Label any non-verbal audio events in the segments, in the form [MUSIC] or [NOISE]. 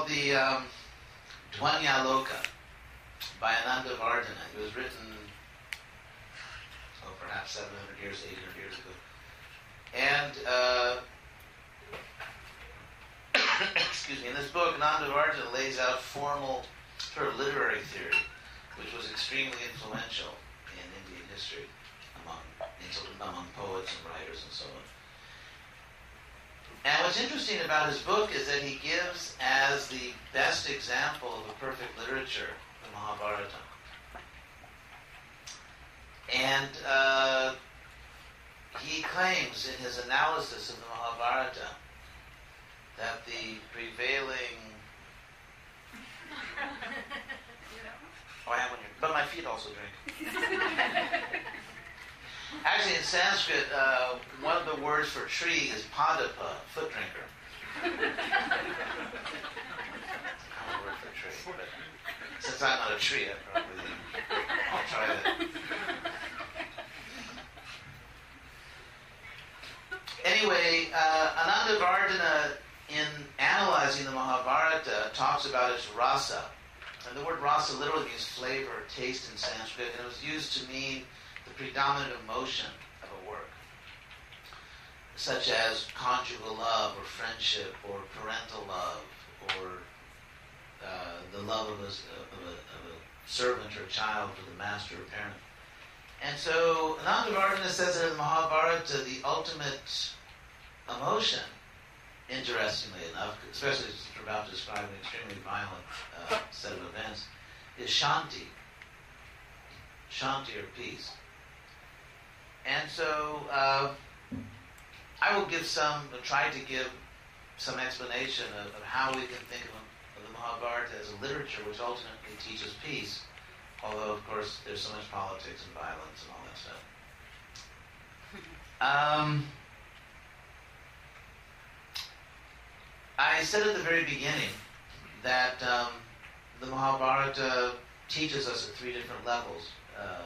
called the um, Dhvanyaloka by Anandavardhana. It was written, oh, perhaps 700 years, 800 years ago. And, uh, [COUGHS] excuse me, in this book, Anandavardhana lays out formal sort of literary theory, which was extremely influential in Indian history among, among poets and writers and so on. And what's interesting about his book is that he gives as the best example of a perfect literature the Mahabharata. And uh, he claims in his analysis of the Mahabharata that the prevailing. [LAUGHS] oh, I have one here. But my feet also drink. [LAUGHS] Actually, in Sanskrit, uh, one of the words for tree is padapa, foot drinker. a word for tree. But since I'm not a tree, I probably I'll try that. Anyway, uh, Anandavardhana, in analyzing the Mahabharata, talks about its rasa. And the word rasa literally means flavor, taste in Sanskrit, and it was used to mean the predominant emotion of a work, such as conjugal love or friendship or parental love or uh, the love of a, of, a, of a, servant or child for the master or parent. And so Anandavardhana says in the Mahabharata, the ultimate emotion, interestingly enough, especially as we're about to describe an extremely violent uh, set of events, is shanti. Shanti or peace. And so uh, I will give some, try to give some explanation of, of how we can think of, of, the Mahabharata as a literature which ultimately teaches peace, although, of course, there's so much politics and violence and all that stuff. Um, I said at the very beginning that um, the Mahabharata teaches us at three different levels. Uh,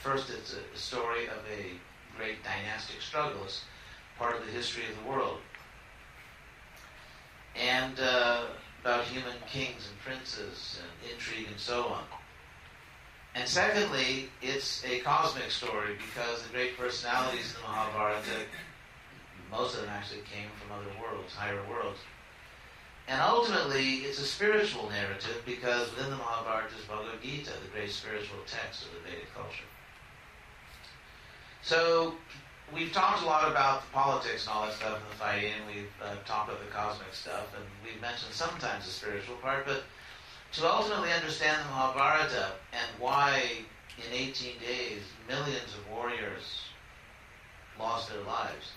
First, it's a story of a great dynastic struggles, part of the history of the world. And uh, about human kings and princes and intrigue and so on. And secondly, it's a cosmic story because the great personalities in the Mahabharata, most of them actually came from other worlds, higher worlds. And ultimately, it's a spiritual narrative because within the Mahabharata is Bhagavad Gita, the great spiritual text of the Vedic culture. So we've talked a lot about the politics and all that stuff in the fighting, and we've uh, talked about the cosmic stuff, and we've mentioned sometimes the spiritual part, but to ultimately understand the Mahabharata and why in 18 days millions of warriors lost their lives,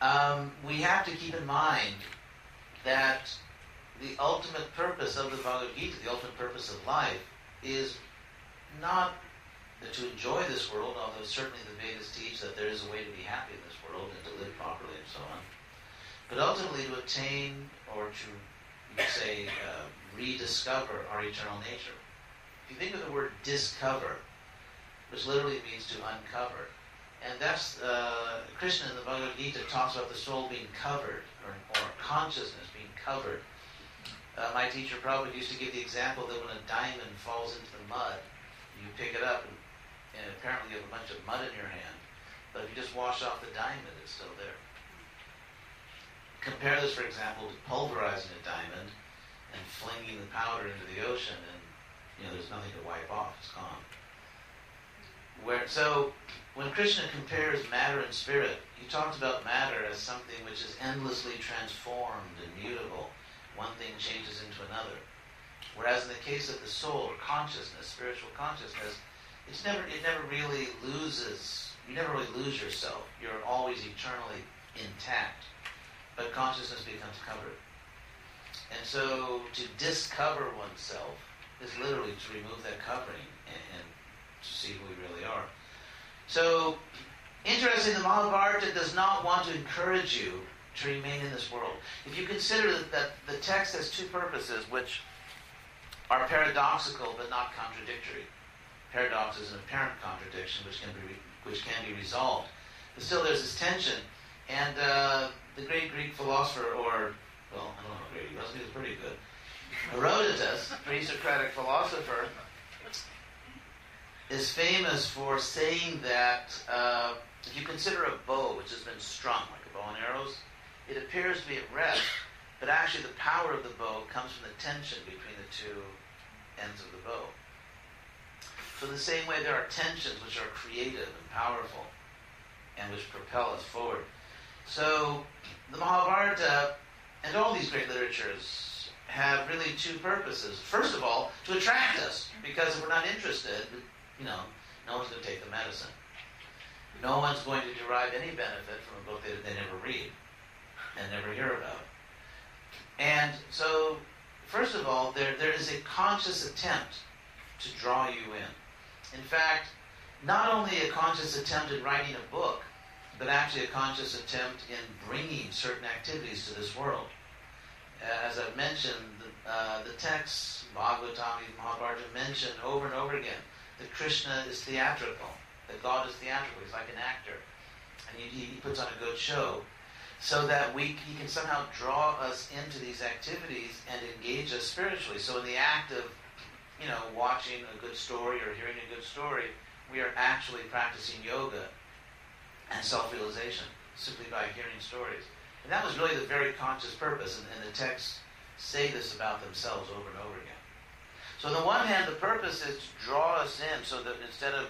um, we have to keep in mind that the ultimate purpose of the Bhagavad Gita, the ultimate purpose of life, is not that to enjoy this world, although certainly the Vedas teach that there is a way to be happy in this world and to live properly and so on, but ultimately to attain or to, you say, uh, rediscover our eternal nature. If you think of the word discover, which literally means to uncover, and that's uh, Krishna in the Bhagavad Gita talks about the soul being covered or, or consciousness being covered. Uh, my teacher Prabhupada used to give the example that when a diamond falls into the mud, you pick it up and and apparently you have a bunch of mud in your hand. But if you just wash off the diamond, it's still there. Compare this, for example, to pulverizing a diamond and flinging the powder into the ocean, and you know there's nothing to wipe off; it's gone. Where so, when Krishna compares matter and spirit, he talks about matter as something which is endlessly transformed and mutable. One thing changes into another. Whereas in the case of the soul or consciousness, spiritual consciousness, it's never it never really loses you never really lose yourself. You're always eternally intact. But consciousness becomes covered. And so to discover oneself is literally to remove that covering and, and to see who we really are. So interesting, the Mahabharata does not want to encourage you to remain in this world. If you consider that the text has two purposes which are paradoxical but not contradictory. Paradox is an apparent contradiction which can be, which can be resolved. But still, there's this tension. And uh, the great Greek philosopher, or, well, I don't know, great, he was, pretty good. Herodotus, pre-Socratic philosopher, is famous for saying that uh, if you consider a bow which has been strung, like a bow and arrows, it appears to be at rest, but actually the power of the bow comes from the tension between the two ends of the bow. In the same way, there are tensions which are creative and powerful and which propel us forward. So the Mahabharata and all these great literatures have really two purposes. First of all, to attract us, because if we're not interested, you know, no one's going to take the medicine. No one's going to derive any benefit from a book that they never read and never hear about. And so, first of all, there, there is a conscious attempt to draw you in. In fact, not only a conscious attempt in writing a book, but actually a conscious attempt in bringing certain activities to this world. As I've mentioned, the, uh, the texts, Bhagavatam, Mahabharata, mention over and over again that Krishna is theatrical, that God is theatrical. He's like an actor, and he, he puts on a good show, so that we he can somehow draw us into these activities and engage us spiritually. So in the act of, you know, watching a good story or hearing a good story, we are actually practicing yoga and self-realization simply by hearing stories. And that was really the very conscious purpose, and, and the texts say this about themselves over and over again. So on the one hand, the purpose is to draw us in so that instead of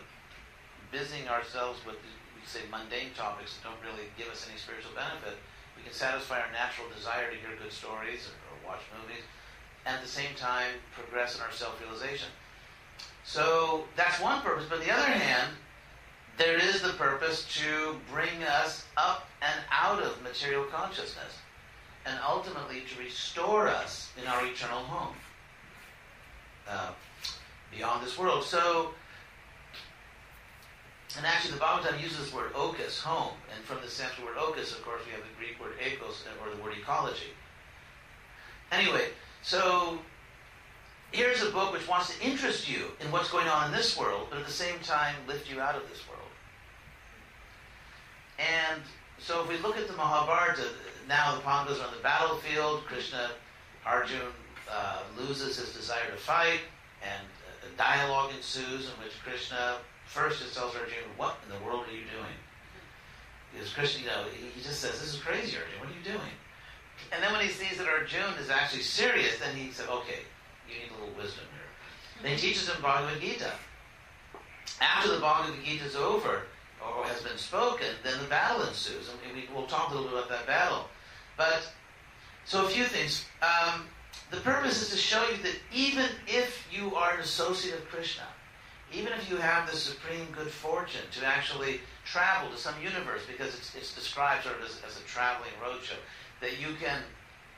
busying ourselves with, we say, mundane topics that don't really give us any spiritual benefit, we can satisfy our natural desire to hear good stories or, or watch movies, and at the same time progress in our self-realization. So that's one purpose. But on the other hand, there is the purpose to bring us up and out of material consciousness and ultimately to restore us in our eternal home uh, beyond this world. So, and actually, the Bhagavatam uses this word okus, home, and from the Sanskrit word okus, of course, we have the Greek word ekos, or the word ecology. Anyway, so here's a book which wants to interest you in what's going on in this world, but at the same time lift you out of this world. And so if we look at the Mahabharata, now the Pandavas are on the battlefield, Krishna, Arjun, uh, loses his desire to fight, and a dialogue ensues in which Krishna first just tells Arjuna, "What in the world are you doing?" Because Krishna, you know, he, just says, "This is crazy, Arjuna. What are you doing?" And then when he sees that Arjuna is actually serious, then he said, "Okay, you need a little wisdom here." Then he teaches him Bhagavad Gita. After the Bhagavad Gita is over or has been spoken, then the battle ensues, and we, will talk a little bit about that battle. But so a few things. Um, the purpose is to show you that even if you are an associate of Krishna, even if you have the supreme good fortune to actually travel to some universe, because it's, it's described sort of as, as a traveling roadshow, that you can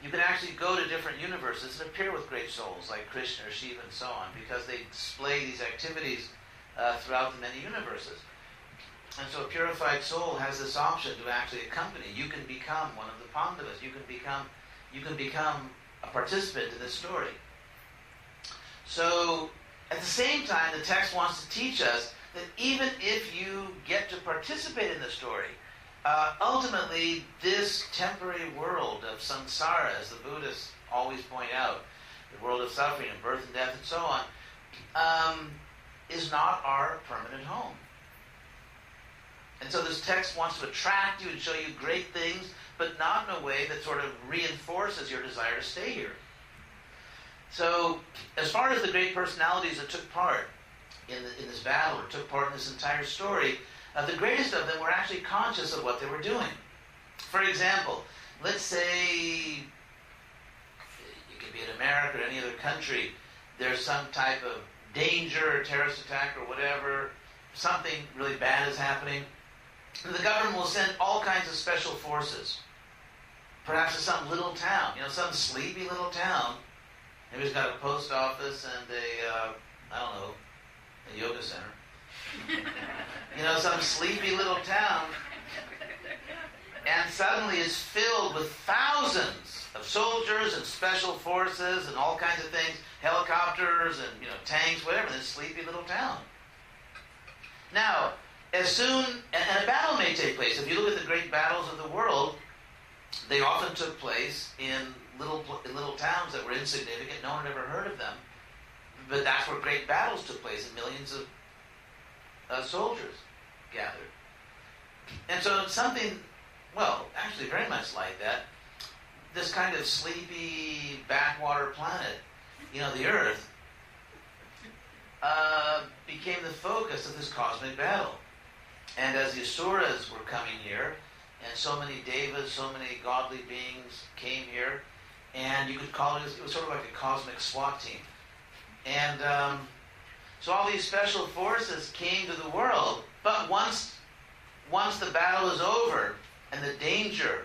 you can actually go to different universes and appear with great souls like Krishna or Shiva and so on, because they display these activities uh, throughout the many universes. And so a purified soul has this option to actually accompany. You can become one of the Pandavas. You can become you can become a participant in this story. So, at the same time, the text wants to teach us that even if you get to participate in the story, uh, ultimately, this temporary world of samsara, as the Buddhists always point out, the world of suffering and birth and death and so on, um, is not our permanent home. And so this text wants to attract you and show you great things but not in a way that sort of reinforces your desire to stay here. So, as far as the great personalities that took part in, the, in this battle or took part in this entire story, uh, the greatest of them were actually conscious of what they were doing. For example, let's say you could be in America or any other country, there's some type of danger or terrorist attack or whatever, something really bad is happening. The government will send all kinds of special forces Perhaps to some little town, you know, some sleepy little town. Maybe it's got a post office and a, uh, I don't know, a yoga center. You know, some sleepy little town. And suddenly is filled with thousands of soldiers and special forces and all kinds of things, helicopters and, you know, tanks, whatever, this sleepy little town. Now, as soon, and, a battle may take place. If you look at the great battles of the world, they often took place in little in little towns that were insignificant. No one ever heard of them, but that's where great battles took place, and millions of uh, soldiers gathered. And so something, well, actually very much like that. This kind of sleepy backwater planet, you know, the Earth, uh, became the focus of this cosmic battle. And as the Asuras were coming here, and so many devas, so many godly beings came here, and you could call it, it was sort of like a cosmic SWAT team. And um, so all these special forces came to the world, but once, once the battle is over and the danger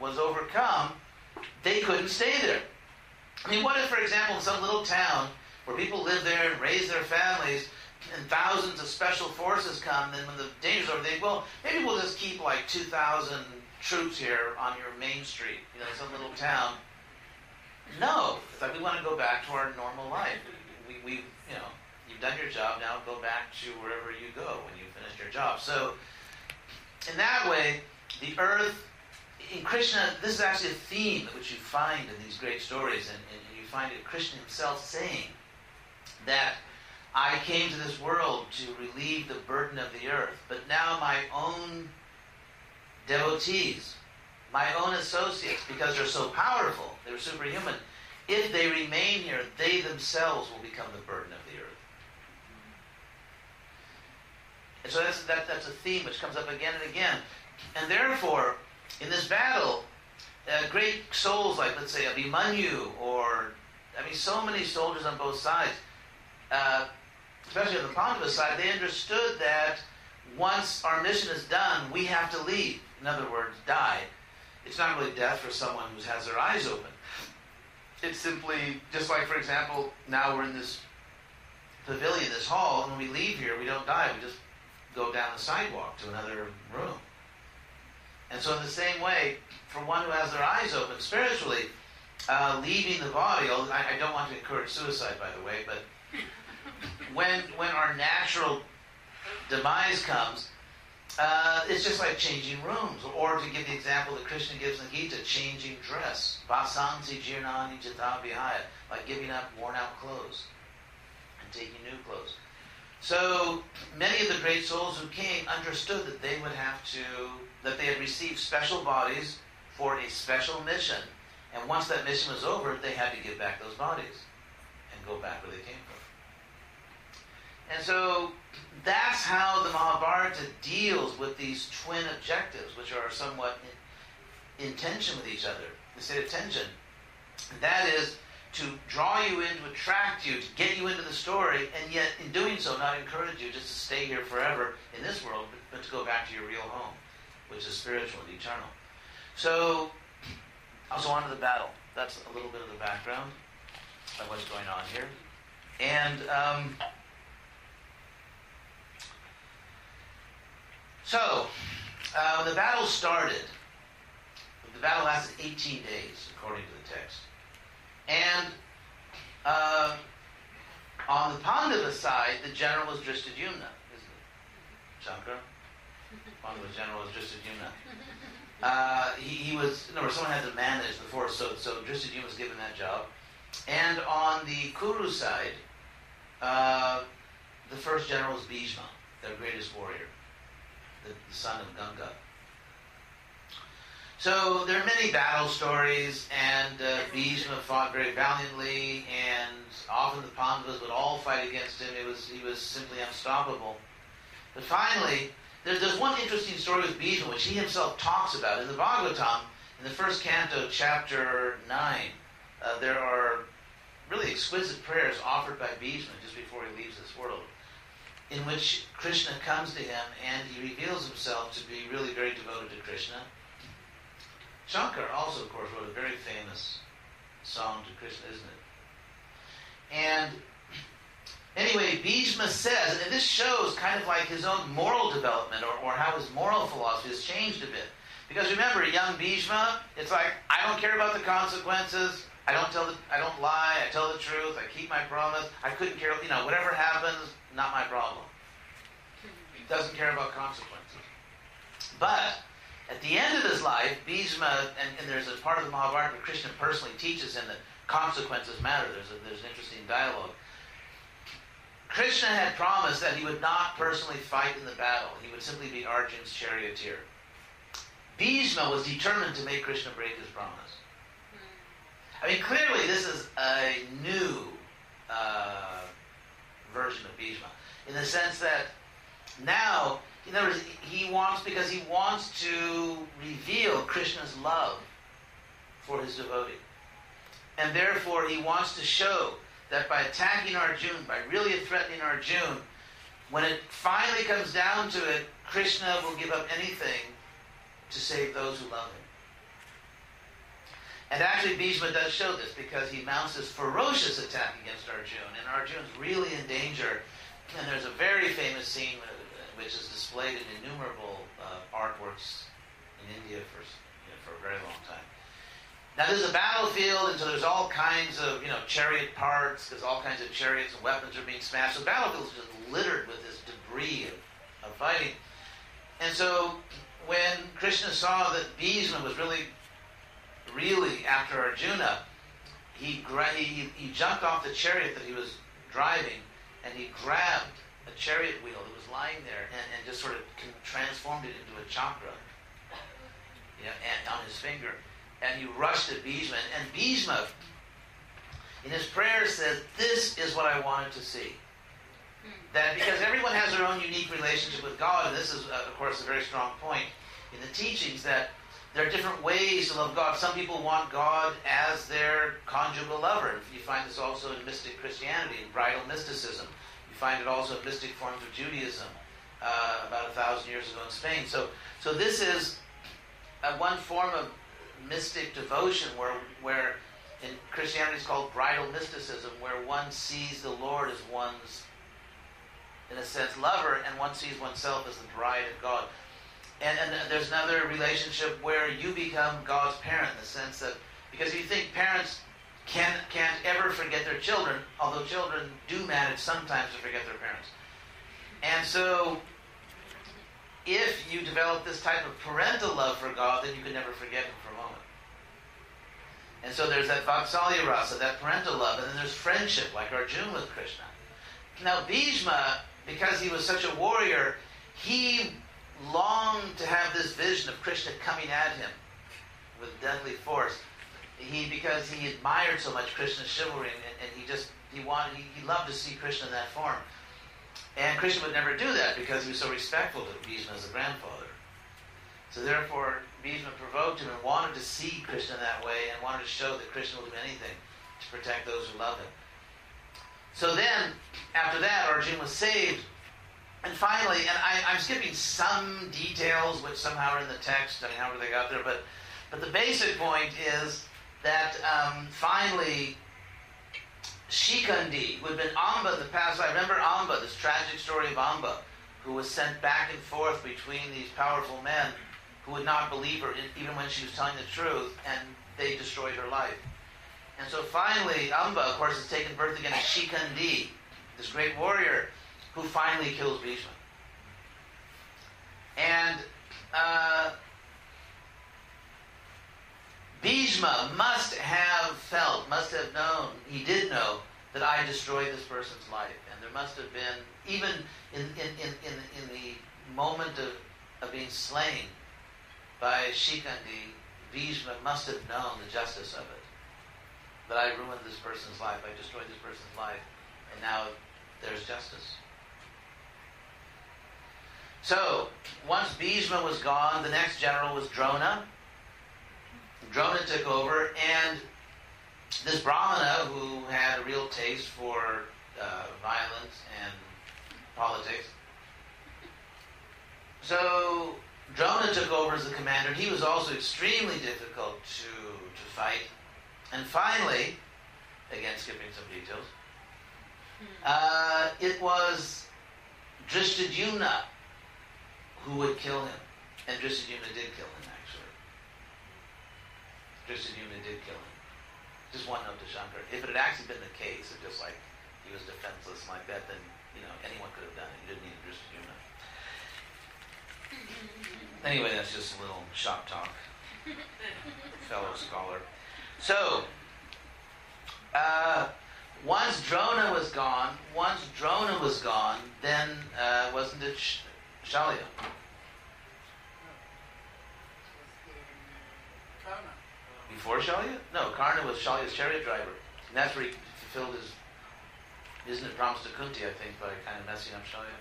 was overcome, they couldn't stay there. I mean, what if, for example, in some little town where people live there and raise their families, and thousands of special forces come, then when the danger's over, they well, maybe we'll just keep like 2,000 troops here on your main street, you know, some little town. No, it's like we want to go back to our normal life. We, we, you know, you've done your job, now go back to wherever you go when you finish your job. So, in that way, the earth, in Krishna, this is actually a theme which you find in these great stories, and, and you find it Krishna himself saying that I came to this world to relieve the burden of the earth, but now my own devotees, my own associates, because they're so powerful, they're superhuman, if they remain here, they themselves will become the burden of the earth. And so that's, that, that's a theme which comes up again and again. And therefore, in this battle, uh, great souls like, let's say, Abhimanyu, or, I mean, so many soldiers on both sides, uh, especially on the Pandava side, they understood that once our mission is done, we have to leave. In other words, die. It's not really death for someone who has their eyes open. It's simply, just like, for example, now we're in this pavilion, this hall, and when we leave here, we don't die. We just go down the sidewalk to another room. And so, in the same way, for one who has their eyes open spiritually, uh, leaving the body, I, I don't want to encourage suicide, by the way, but [LAUGHS] when when our natural demise comes, uh, it's just like changing rooms, or to give the example that Krishna gives in the Gita, changing dress, vasamsi jirnani yatha vihaya, like giving up worn out clothes and taking new clothes. So many of the great souls who came understood that they would have to, that they had received special bodies for a special mission, and once that mission was over, they had to give back those bodies and go back where they came from. And so that's how the Mahabharata deals with these twin objectives, which are somewhat in, in tension with each other, the state of tension. That is to draw you in, to attract you, to get you into the story, and yet in doing so, not encourage you just to stay here forever in this world, but, to go back to your real home, which is spiritual and eternal. So, also on to the battle. That's a little bit of the background of what's going on here. And um, So, uh, the battle started, the battle lasted 18 days, according to the text. And uh, on the Pandava side, the general was Drishtadyumna, isn't it? Shankar? Pandava's general was Drishtadyumna. Uh, he, he was, no, someone had to manage the force, so, so Drishtadyumna was given that job. And on the Kuru side, uh, the first general was Bhishma, their greatest warrior the, son of Ganga. So there are many battle stories, and uh, Bhishma fought very valiantly, and often the Pandavas would all fight against him. It was he was simply unstoppable. But finally, there's, there's one interesting story with Bhishma, which he himself talks about in the Bhagavatam, in the first canto, chapter nine. Uh, there are really exquisite prayers offered by Bhishma just before he leaves this world in which Krishna comes to him and he reveals himself to be really very devoted to Krishna. Shankar also, of course, wrote a very famous song to Krishna, isn't it? And anyway, Bhishma says, and this shows kind of like his own moral development or, or how his moral philosophy has changed a bit. Because remember, young Bhishma, it's like, I don't care about the consequences. I don't tell the, I don't lie. I tell the truth. I keep my promise. I couldn't care, you know, whatever happens, not my problem. He doesn't care about consequences. But at the end of his life, Bhishma, and, and there's a part of the Mahabharata where Krishna personally teaches him that consequences matter. There's, a, there's an interesting dialogue. Krishna had promised that he would not personally fight in the battle. He would simply be Arjun's charioteer. Bhishma was determined to make Krishna break his promise. I mean, clearly this is a new uh, version of Bhishma in the sense that now, in other words, he wants, because he wants to reveal Krishna's love for his devotee. And therefore, he wants to show that by attacking Arjun, by really threatening Arjun, when it finally comes down to it, Krishna will give up anything to save those who love him. And actually, Bhishma does show this because he mounts this ferocious attack against Arjun, and Arjun's really in danger. And there's a very famous scene which is displayed in innumerable uh, artworks in India for, you know, for a very long time. Now there's a battlefield, and so there's all kinds of you know chariot parts. because all kinds of chariots and weapons are being smashed. So the battlefield is just littered with this debris of, of fighting. And so when Krishna saw that Bhishma was really, really after Arjuna, he, he, he jumped off the chariot that he was driving and he grabbed a chariot wheel that was lying there and, and just sort of transformed it into a chakra you know, and, on his finger. And he rushed at Bhishma. And, and Bhishma, in his prayer, says, This is what I wanted to see. That because everyone has their own unique relationship with God, and this is, uh, of course, a very strong point in the teachings that there are different ways to love God. Some people want God as their conjugal lover. You find this also in mystic Christianity, in bridal mysticism. Find it also in mystic forms of Judaism uh, about a thousand years ago in Spain. So, so this is one form of mystic devotion where, where in Christianity it's called bridal mysticism, where one sees the Lord as one's, in a sense, lover, and one sees oneself as the bride of God. And, and there's another relationship where you become God's parent in the sense that, because you think parents can, can't ever forget their children, although children do manage sometimes to forget their parents. And so, if you develop this type of parental love for God, then you can never forget Him for a moment. And so there's that Vatsalya rasa, that parental love, and then there's friendship, like Arjuna with Krishna. Now, Bhishma, because he was such a warrior, he longed to have this vision of Krishna coming at him with deadly force. He because he admired so much Krishna's chivalry and, and he just he wanted he, he, loved to see Krishna in that form. And Krishna would never do that because he was so respectful to Bhishma as a grandfather. So therefore Bhishma provoked him and wanted to see Krishna that way and wanted to show that Krishna will do anything to protect those who love him. So then, after that, Arjuna was saved and finally, and I, am skipping some details which somehow are in the text, I mean, however they got there, but, but the basic point is that um, finally, Shikandi, who had been Amba the past, I remember Amba, this tragic story of Amba, who was sent back and forth between these powerful men who would not believe her, even when she was telling the truth, and they destroyed her life. And so finally, Amba, of course, has taken birth again as Shikandi, this great warrior who finally kills Bhishma. And uh, Bhishma must have felt, must have known, he did know that I destroyed this person's life. And there must have been, even in, in, in, in, in the moment of, of being slain by Shikandi, Bhishma must have known the justice of it. That I ruined this person's life, I destroyed this person's life, and now there's justice. So, once Bhishma was gone, the next general was Drona. Drona took over, and this Brahmana, who had a real taste for uh, violence and politics, so Drona took over as the commander, and he was also extremely difficult to, to fight. And finally, again skipping some details, hmm. uh, it was Drishtadyumna who would kill him. And Drishtadyumna did kill him, actually. Drishtadyumna did kill him. Just one note to Shankar. If it had actually been the case, of just like he was defenseless like that, then, you know, anyone could have done it. You didn't need Drishtadyumna. Anyway, that's just a little shop talk, fellow scholar. So, uh, once Drona was gone, once Drona was gone, then uh, wasn't it Sh- Shalya? Karna. Before Shalya? No, Karna was Shalya's chariot driver. And that's where he fulfilled his, isn't it promised to Kunti, I think, by kind of messing up Shalya?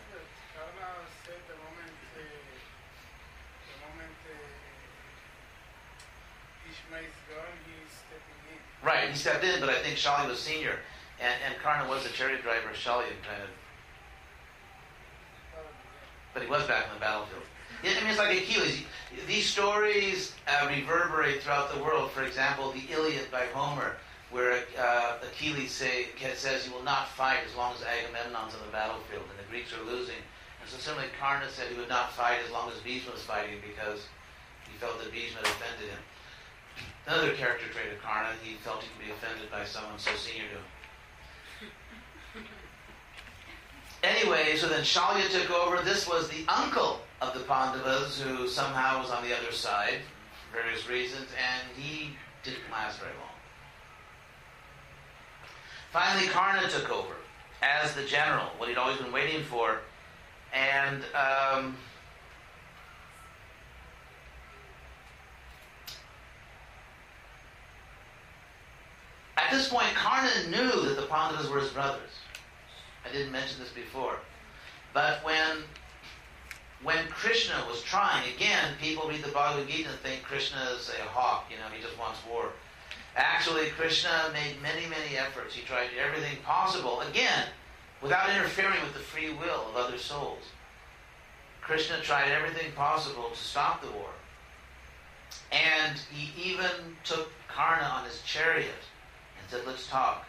Karna said the moment, uh, the moment uh, Bhishma is gone, he's stepping in. Right, he stepped in, but I think Shalya was senior. And, and Karna was the chariot driver, Shalya kind of, but he was back on the battlefield. I mean, it's like Achilles. These stories uh, reverberate throughout the world. For example, the Iliad by Homer, where uh, Achilles say, says he will not fight as long as Agamemnon's on the battlefield, and the Greeks are losing. And so similarly, Karna said he would not fight as long as Bhishma was fighting because he felt that Bhishma had offended him. Another character trait of Karna, he felt he could be offended by someone so senior to him. [LAUGHS] Anyway, so then Shalya took over. This was the uncle of the Pandavas who somehow was on the other side for various reasons, and he didn't last very long. Finally, Karna took over as the general, what he'd always been waiting for, and um, at this point, Karna knew that the Pandavas were his brothers. I didn't mention this before. But when when Krishna was trying, again, people read the Bhagavad Gita and think Krishna is a hawk, you know, he just wants war. Actually, Krishna made many, many efforts. He tried everything possible, again, without interfering with the free will of other souls. Krishna tried everything possible to stop the war. And he even took Karna on his chariot and said, let's talk.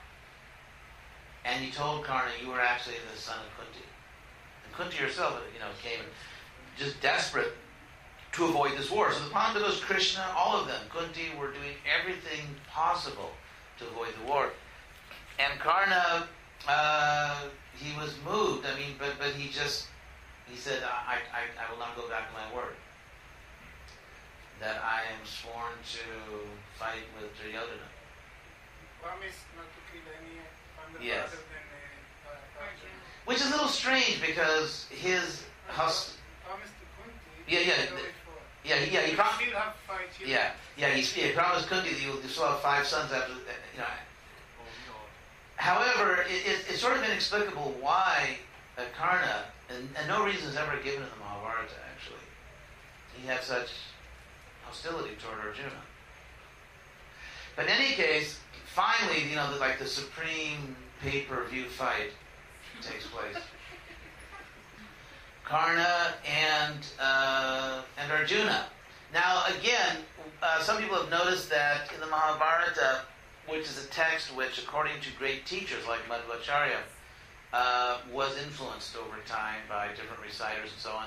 And he told Karna, you were actually the son of Kunti. And Kunti herself, you know, came just desperate to avoid this war. So the Pandavas, Krishna, all of them, Kunti, were doing everything possible to avoid the war. And Karna, uh, he was moved. I mean, but but he just he said, I, I, I will not go back to my word. That I am sworn to fight with Duryodhana. Promise not to kill any Yes. than uh, uh, Which is a little strange because his house. Yeah, yeah, go the- it for- Yeah, he- yeah, he promised. still have five children. Yeah, yeah, he, he promised Kunti that you will still have five sons after. You know. However, it, it, it's sort of inexplicable why uh, Karna, and, and no reason is ever given in the Mahabharata. Actually, he had such hostility toward Arjuna. But in any case, finally, you know, the, like the supreme pay-per-view fight takes place. Karna and uh, and Arjuna. Now, again, uh, some people have noticed that in the Mahabharata, which is a text which, according to great teachers like Madhvacharya, uh, was influenced over time by different reciters and so on.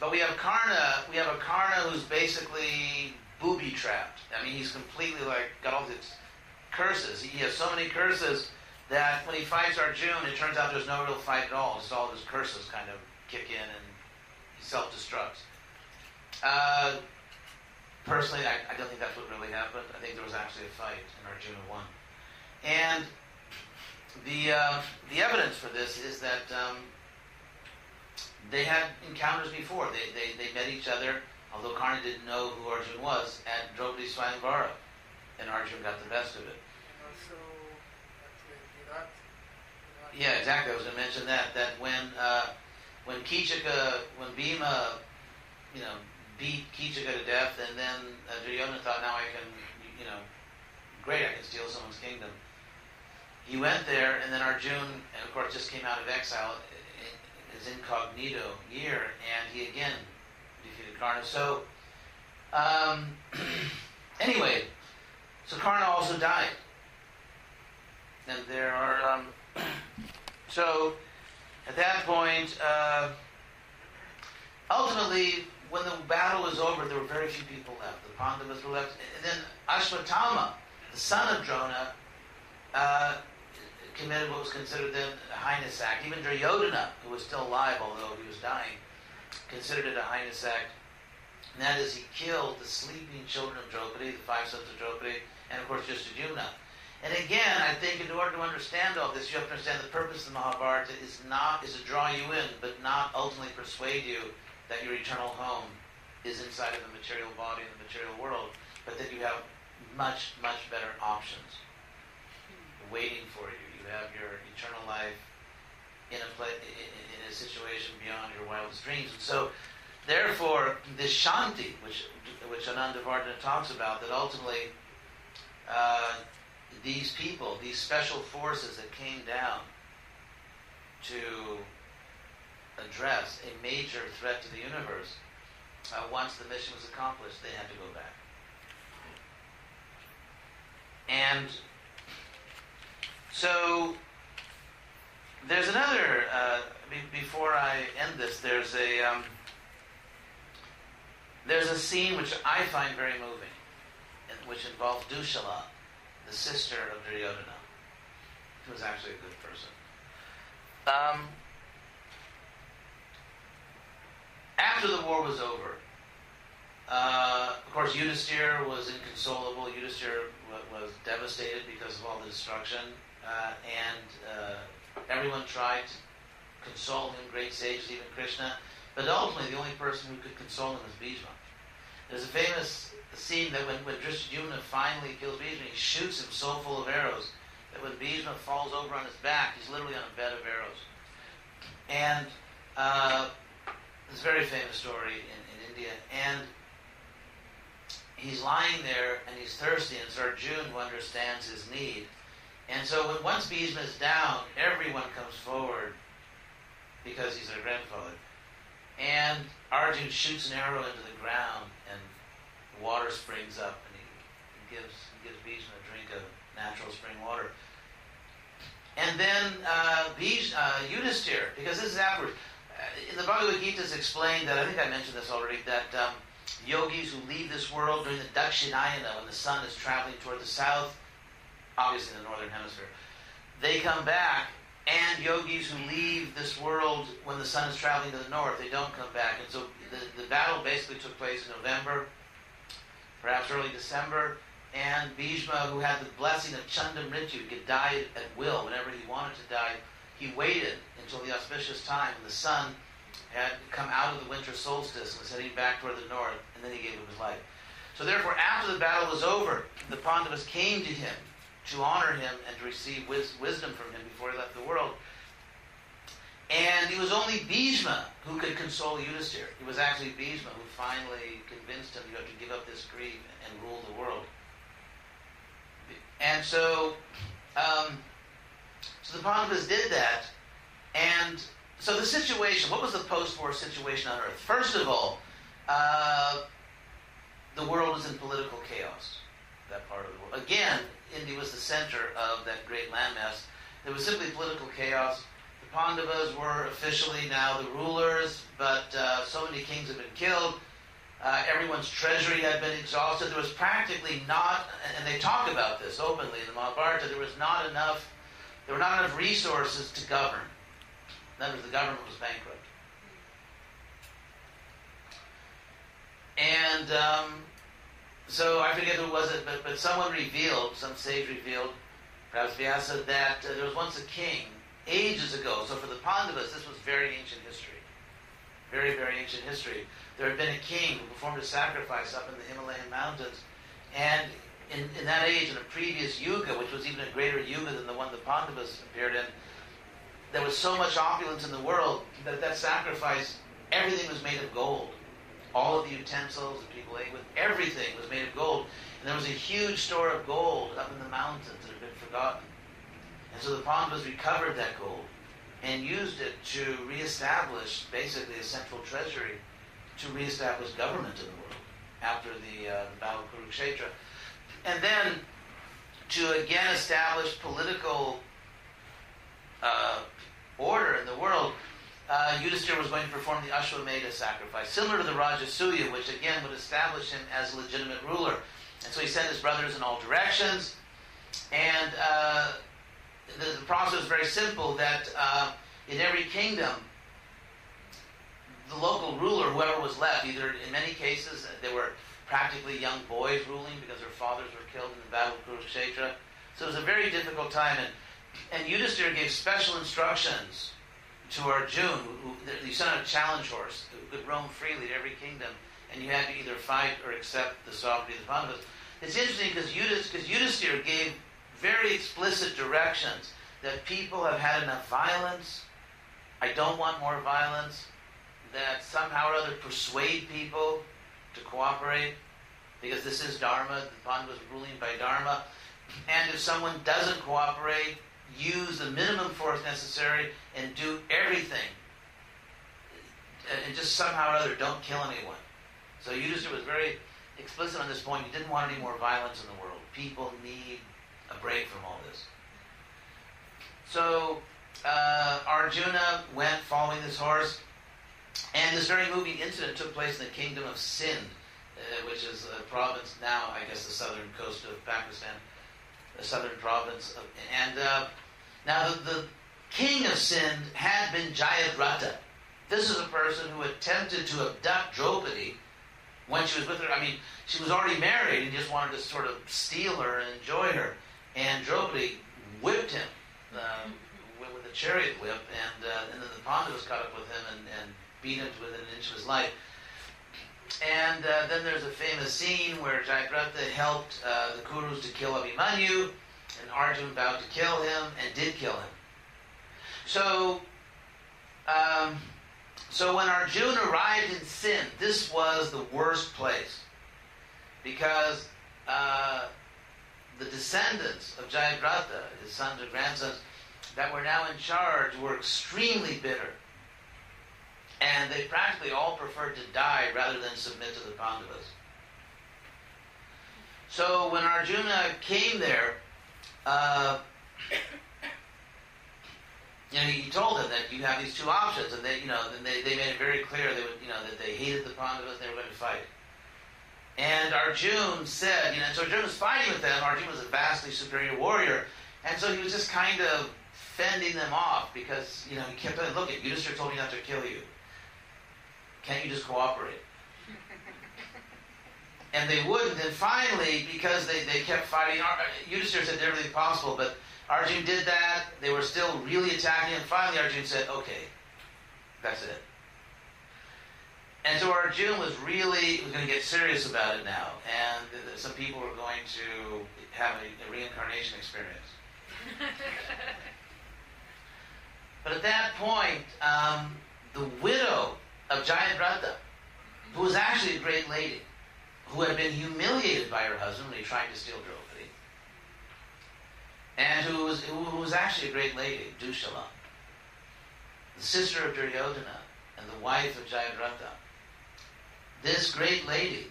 But we have Karna. We have a Karna who's basically booby trapped. I mean, he's completely like got all these curses. He has so many curses that when he fights Arjuna, it turns out there's no real fight at all. It's all his curses kind of kick in and he self-destructs. Uh, personally, I, I don't think that's what really happened. I think there was actually a fight and Arjuna won. And the uh, the evidence for this is that um, they had encounters before. They, they, they met each other, although Karna didn't know who Arjun was, at Draupadi Swayamvara. And Arjun got the best of it. Also that Virat. Virat- Yeah, exactly. I was going to mention that. That when uh, when Kichika, when Bhima, you know, beat Kichika to death, and then uh, Duryodhana thought, now I can, you know, great, I can steal someone's kingdom. He went there, and then Arjun, of course, just came out of exile, his incognito year, and he again defeated Karna. So, um, [CLEARS THROAT] anyway, so Karna also died. And there are, um, [CLEARS THROAT] so at that point, uh, ultimately, when the battle was over, there were very few people left. The Pandavas were left. And then Ashwatthama, the son of Drona, uh, committed what was considered then a heinous act. Even Duryodhana, who was still alive, although he was dying, considered it a heinous act. And that is, he killed the sleeping children of Draupadi, the five sons of Draupadi, and of course just Drishtadyumna. And again, I think in order to understand all this, you have to understand the purpose of the Mahabharata is not is to draw you in, but not ultimately persuade you that your eternal home is inside of the material body and the material world, but that you have much, much better options waiting for you. You have your eternal life in a pla- in a situation beyond your wildest dreams. And so, therefore, this shanti, which which Anandavardhana talks about, that ultimately uh, these people, these special forces that came down to address a major threat to the universe, uh, once the mission was accomplished, they had to go back. And so there's another, uh, be- before I end this, there's a, um, there's a scene which I find very moving, which involves Dushala, the sister of Duryodhana, who was actually a good person. Um, after the war was over, uh, of course, Yudhisthira was inconsolable. Yudhisthira was devastated because of all the destruction, uh, and uh, everyone tried to console him, great sages, even Krishna. But ultimately, the only person who could console him was Bhishma. There's a famous scene that when, when Drishtadyumna finally kills Bhishma, he shoots him so full of arrows that when Bhishma falls over on his back, he's literally on a bed of arrows. And uh, it's a very famous story in, in India. And he's lying there and he's thirsty, and it's Arjun who understands his need. And so when once Bhishma is down, everyone comes forward because he's their grandfather. And Arjun shoots an arrow into the ground, water springs up, and he, gives he gives Bhishma a drink of natural spring water. And then uh, Bhishma, uh, Yudhisthira, because this is afterwards. Uh, in the Bhagavad Gita is explained that, I think I mentioned this already, that um, yogis who leave this world during the Dakshinayana, when the sun is traveling toward the south, obviously in the northern hemisphere, they come back, and yogis who leave this world when the sun is traveling to the north, they don't come back. And so the, the battle basically took place in November, perhaps early December, and Bhishma, who had the blessing of Chandamrityu, could die at will whenever he wanted to die, he waited until the auspicious time when the sun had come out of the winter solstice and was heading back toward the north, and then he gave him his life. So therefore, after the battle was over, the Pandavas came to him to honor him and to receive wis- wisdom from him before he left the world. And it was only Bhishma who could console Yudhisthira. It was actually Bhishma who finally convinced him you have to give up this grief and rule the world. And so, um, so the Pandavas did that, and so the situation, what was the post-war situation on Earth? First of all, uh, the world was in political chaos, that part of the world. Again, India was the center of that great landmass. There was simply political chaos. Pandavas were officially now the rulers, but uh, so many kings had been killed. Uh, everyone's treasury had been exhausted. There was practically not, and they talk about this openly in the Mahabharata, there was not enough, there were not enough resources to govern. In other words, the government was bankrupt. And um, so I forget who was it, but, but someone revealed, some sage revealed, perhaps Vyasa, that uh, there was once a king ages ago. So for the Pandavas, this was very ancient history. Very, very ancient history. There had been a king who performed a sacrifice up in the Himalayan mountains. And in, in that age, in a previous yuga, which was even a greater yuga than the one the Pandavas appeared in, there was so much opulence in the world that that sacrifice, everything was made of gold. All of the utensils that people ate with, everything was made of gold. And there was a huge store of gold up in the mountains that had been forgotten. And so the problem Pandavas recovered that gold and used it to reestablish basically a central treasury to reestablish government in the world after the, uh, Battle of Kurukshetra. And then to again establish political uh, order in the world, uh, Yudhisthira was going to perform the Ashwamedha sacrifice, similar to the Rajasuya, which again would establish him as a legitimate ruler. And so he sent his brothers in all directions. And uh, the, the, process is very simple that uh, in every kingdom, the local ruler, whoever was left, either in many cases they were practically young boys ruling because their fathers were killed in the Battle of Kurukshetra. So it was a very difficult time, and, and Yudhisthira gave special instructions to Arjun, who, who you sent a challenge horse who could roam freely to every kingdom, and you had to either fight or accept the sovereignty of the Pandavas. It's interesting because Yudhisthira gave very explicit directions that people have had enough violence. I don't want more violence. That somehow or other persuade people to cooperate because this is Dharma. The Pandavas ruling by Dharma. And if someone doesn't cooperate, use the minimum force necessary and do everything. And just somehow or other don't kill anyone. So Yudhisthira was very explicit on this point. He didn't want any more violence in the world. People need a break from all this. So uh, Arjuna went following this horse, and this very moving incident took place in the kingdom of Sindh, uh, which is a province now, I guess, the southern coast of Pakistan, the southern province. Of, and uh, now the, the, king of Sindh had been Jayadratha. This is a person who attempted to abduct Draupadi when she was with her. I mean, she was already married and just wanted to sort of steal her and enjoy her. And Draupadi whipped him uh, with a chariot whip, and, uh, and then the Pandavas caught up with him and, and beat him to within an inch of his life. And uh, then there's a famous scene where Jayadratha helped uh, the Kurus to kill Abhimanyu, and Arjun vowed to kill him and did kill him. So, um, so when Arjun arrived in Sindh, this was the worst place because uh, the descendants of Jayadratha, his sons or grandsons, that were now in charge were extremely bitter. And they practically all preferred to die rather than submit to the Pandavas. So when Arjuna came there, uh, [COUGHS] you know, he told them that you have these two options, and they, you know, they, they made it very clear they would, you know, that they hated the Pandavas and they were going to fight. And Arjun said, you know, so Arjun was fighting with them. Arjun was a vastly superior warrior, and so he was just kind of fending them off because, you know, he kept saying, look, Yudhisthira told me not to kill you. Can't you just cooperate? [LAUGHS] and they wouldn't. And finally, because they, they kept fighting, Yudhisthira said everything possible, but Arjun did that. They were still really attacking, and finally Arjun said, okay, that's it. And so Arjun was really was going to get serious about it now, and some people were going to have a, a reincarnation experience. [LAUGHS] but at that point, um, the widow of Jayadratha, who was actually a great lady, who had been humiliated by her husband when he tried to steal Draupadi, and who was, who was actually a great lady, Dushala, the sister of Duryodhana and the wife of Jayadratha, this great lady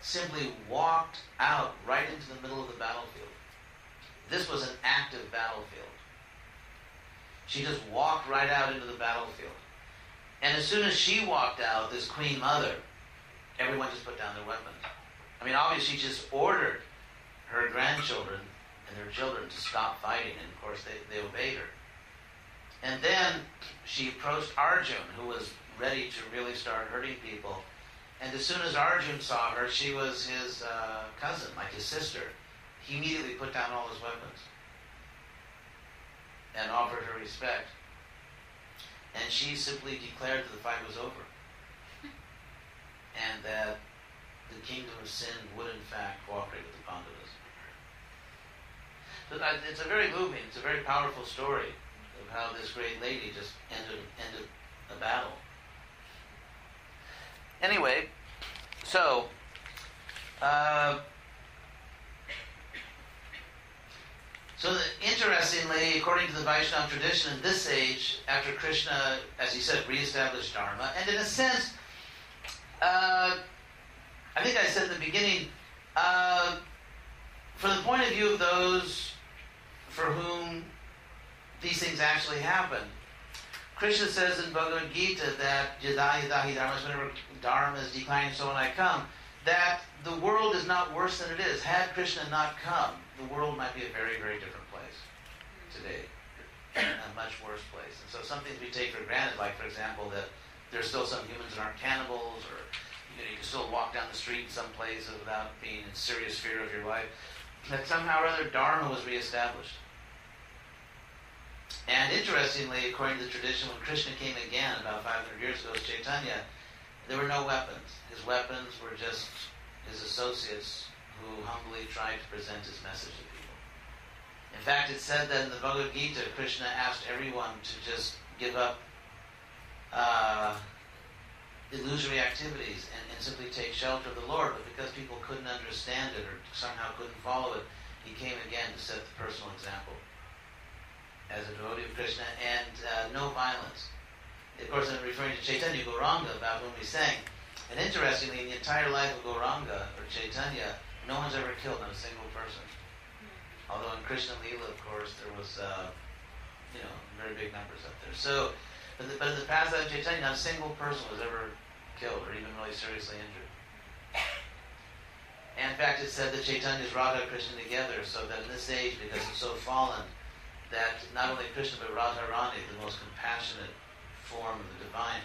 simply walked out right into the middle of the battlefield. This was an active battlefield. She just walked right out into the battlefield. And as soon as she walked out, this queen mother, everyone just put down their weapons. I mean, obviously, she just ordered her grandchildren and their children to stop fighting, and of course, they, they obeyed her. And then she approached Arjun, who was ready to really start hurting people. And as soon as Arjun saw her, she was his uh, cousin, like his sister. He immediately put down all his weapons and offered her respect. And she simply declared that the fight was over. and that the kingdom of Sindh would in fact cooperate with the Pandavas. So it's a very moving, it's a very powerful story of how this great lady just ended, ended a battle. Anyway, so uh, so interestingly, according to the Vaishnava tradition, in this age, after Krishna, as he said, reestablished Dharma, and in a sense, uh, I think I said in the beginning, uh, from the point of view of those for whom these things actually happen, Krishna says in Bhagavad Gita that Yada Yadahi Dharma, whenever Dharma is declining, so when I come, that the world is not worse than it is. Had Krishna not come, the world might be a very, very different place today. a much worse place. And so some things we take for granted, like, for example, that there's still some humans that aren't cannibals, or you, know, you can still walk down the street in some places without being in serious fear of your life. That somehow or other Dharma was reestablished. And interestingly, according to the tradition, when Krishna came again about 500 years ago as Chaitanya, there were no weapons. His weapons were just his associates who humbly tried to present his message to people. In fact, it said that in the Bhagavad Gita, Krishna asked everyone to just give up uh, illusory activities and, and simply take shelter of the Lord. But because people couldn't understand it or somehow couldn't follow it, he came again to set the personal example as a devotee of Krishna and uh, no violence. Of course, I'm referring to Chaitanya Gauranga, about whom we sang. And interestingly, in the entire life of Gauranga or Chaitanya, no one's ever killed, a single person. Although in Krishna Lila, of course, there was, uh, you know, very big numbers up there. So, but, the, but in the past life of Chaitanya, not a single person was ever killed or even really seriously injured. And in fact, it said that Chaitanya is Radha Krishna together, so that in this age, because it's so fallen, that not only Krishna but Radharani, the most compassionate form of the divine,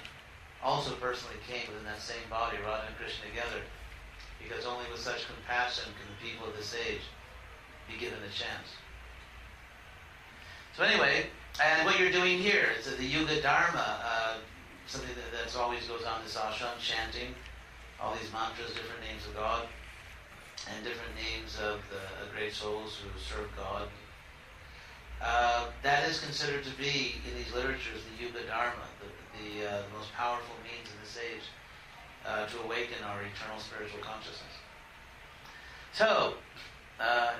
also personally came within that same body, Radha and Krishna together, because only with such compassion can the people of this age be given a chance. So anyway, and what you're doing here is the Yuga Dharma, uh, something that that's always goes on this ashram, chanting all these mantras, different names of God, and different names of the great souls who serve God uh, that is considered to be, in these literatures, the Yuga Dharma, the, the, uh, most powerful means in this age uh, to awaken our eternal spiritual consciousness. So, uh,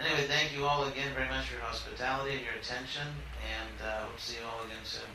anyway, thank you all again very much for your hospitality and your attention, and uh, hope to see you all again soon.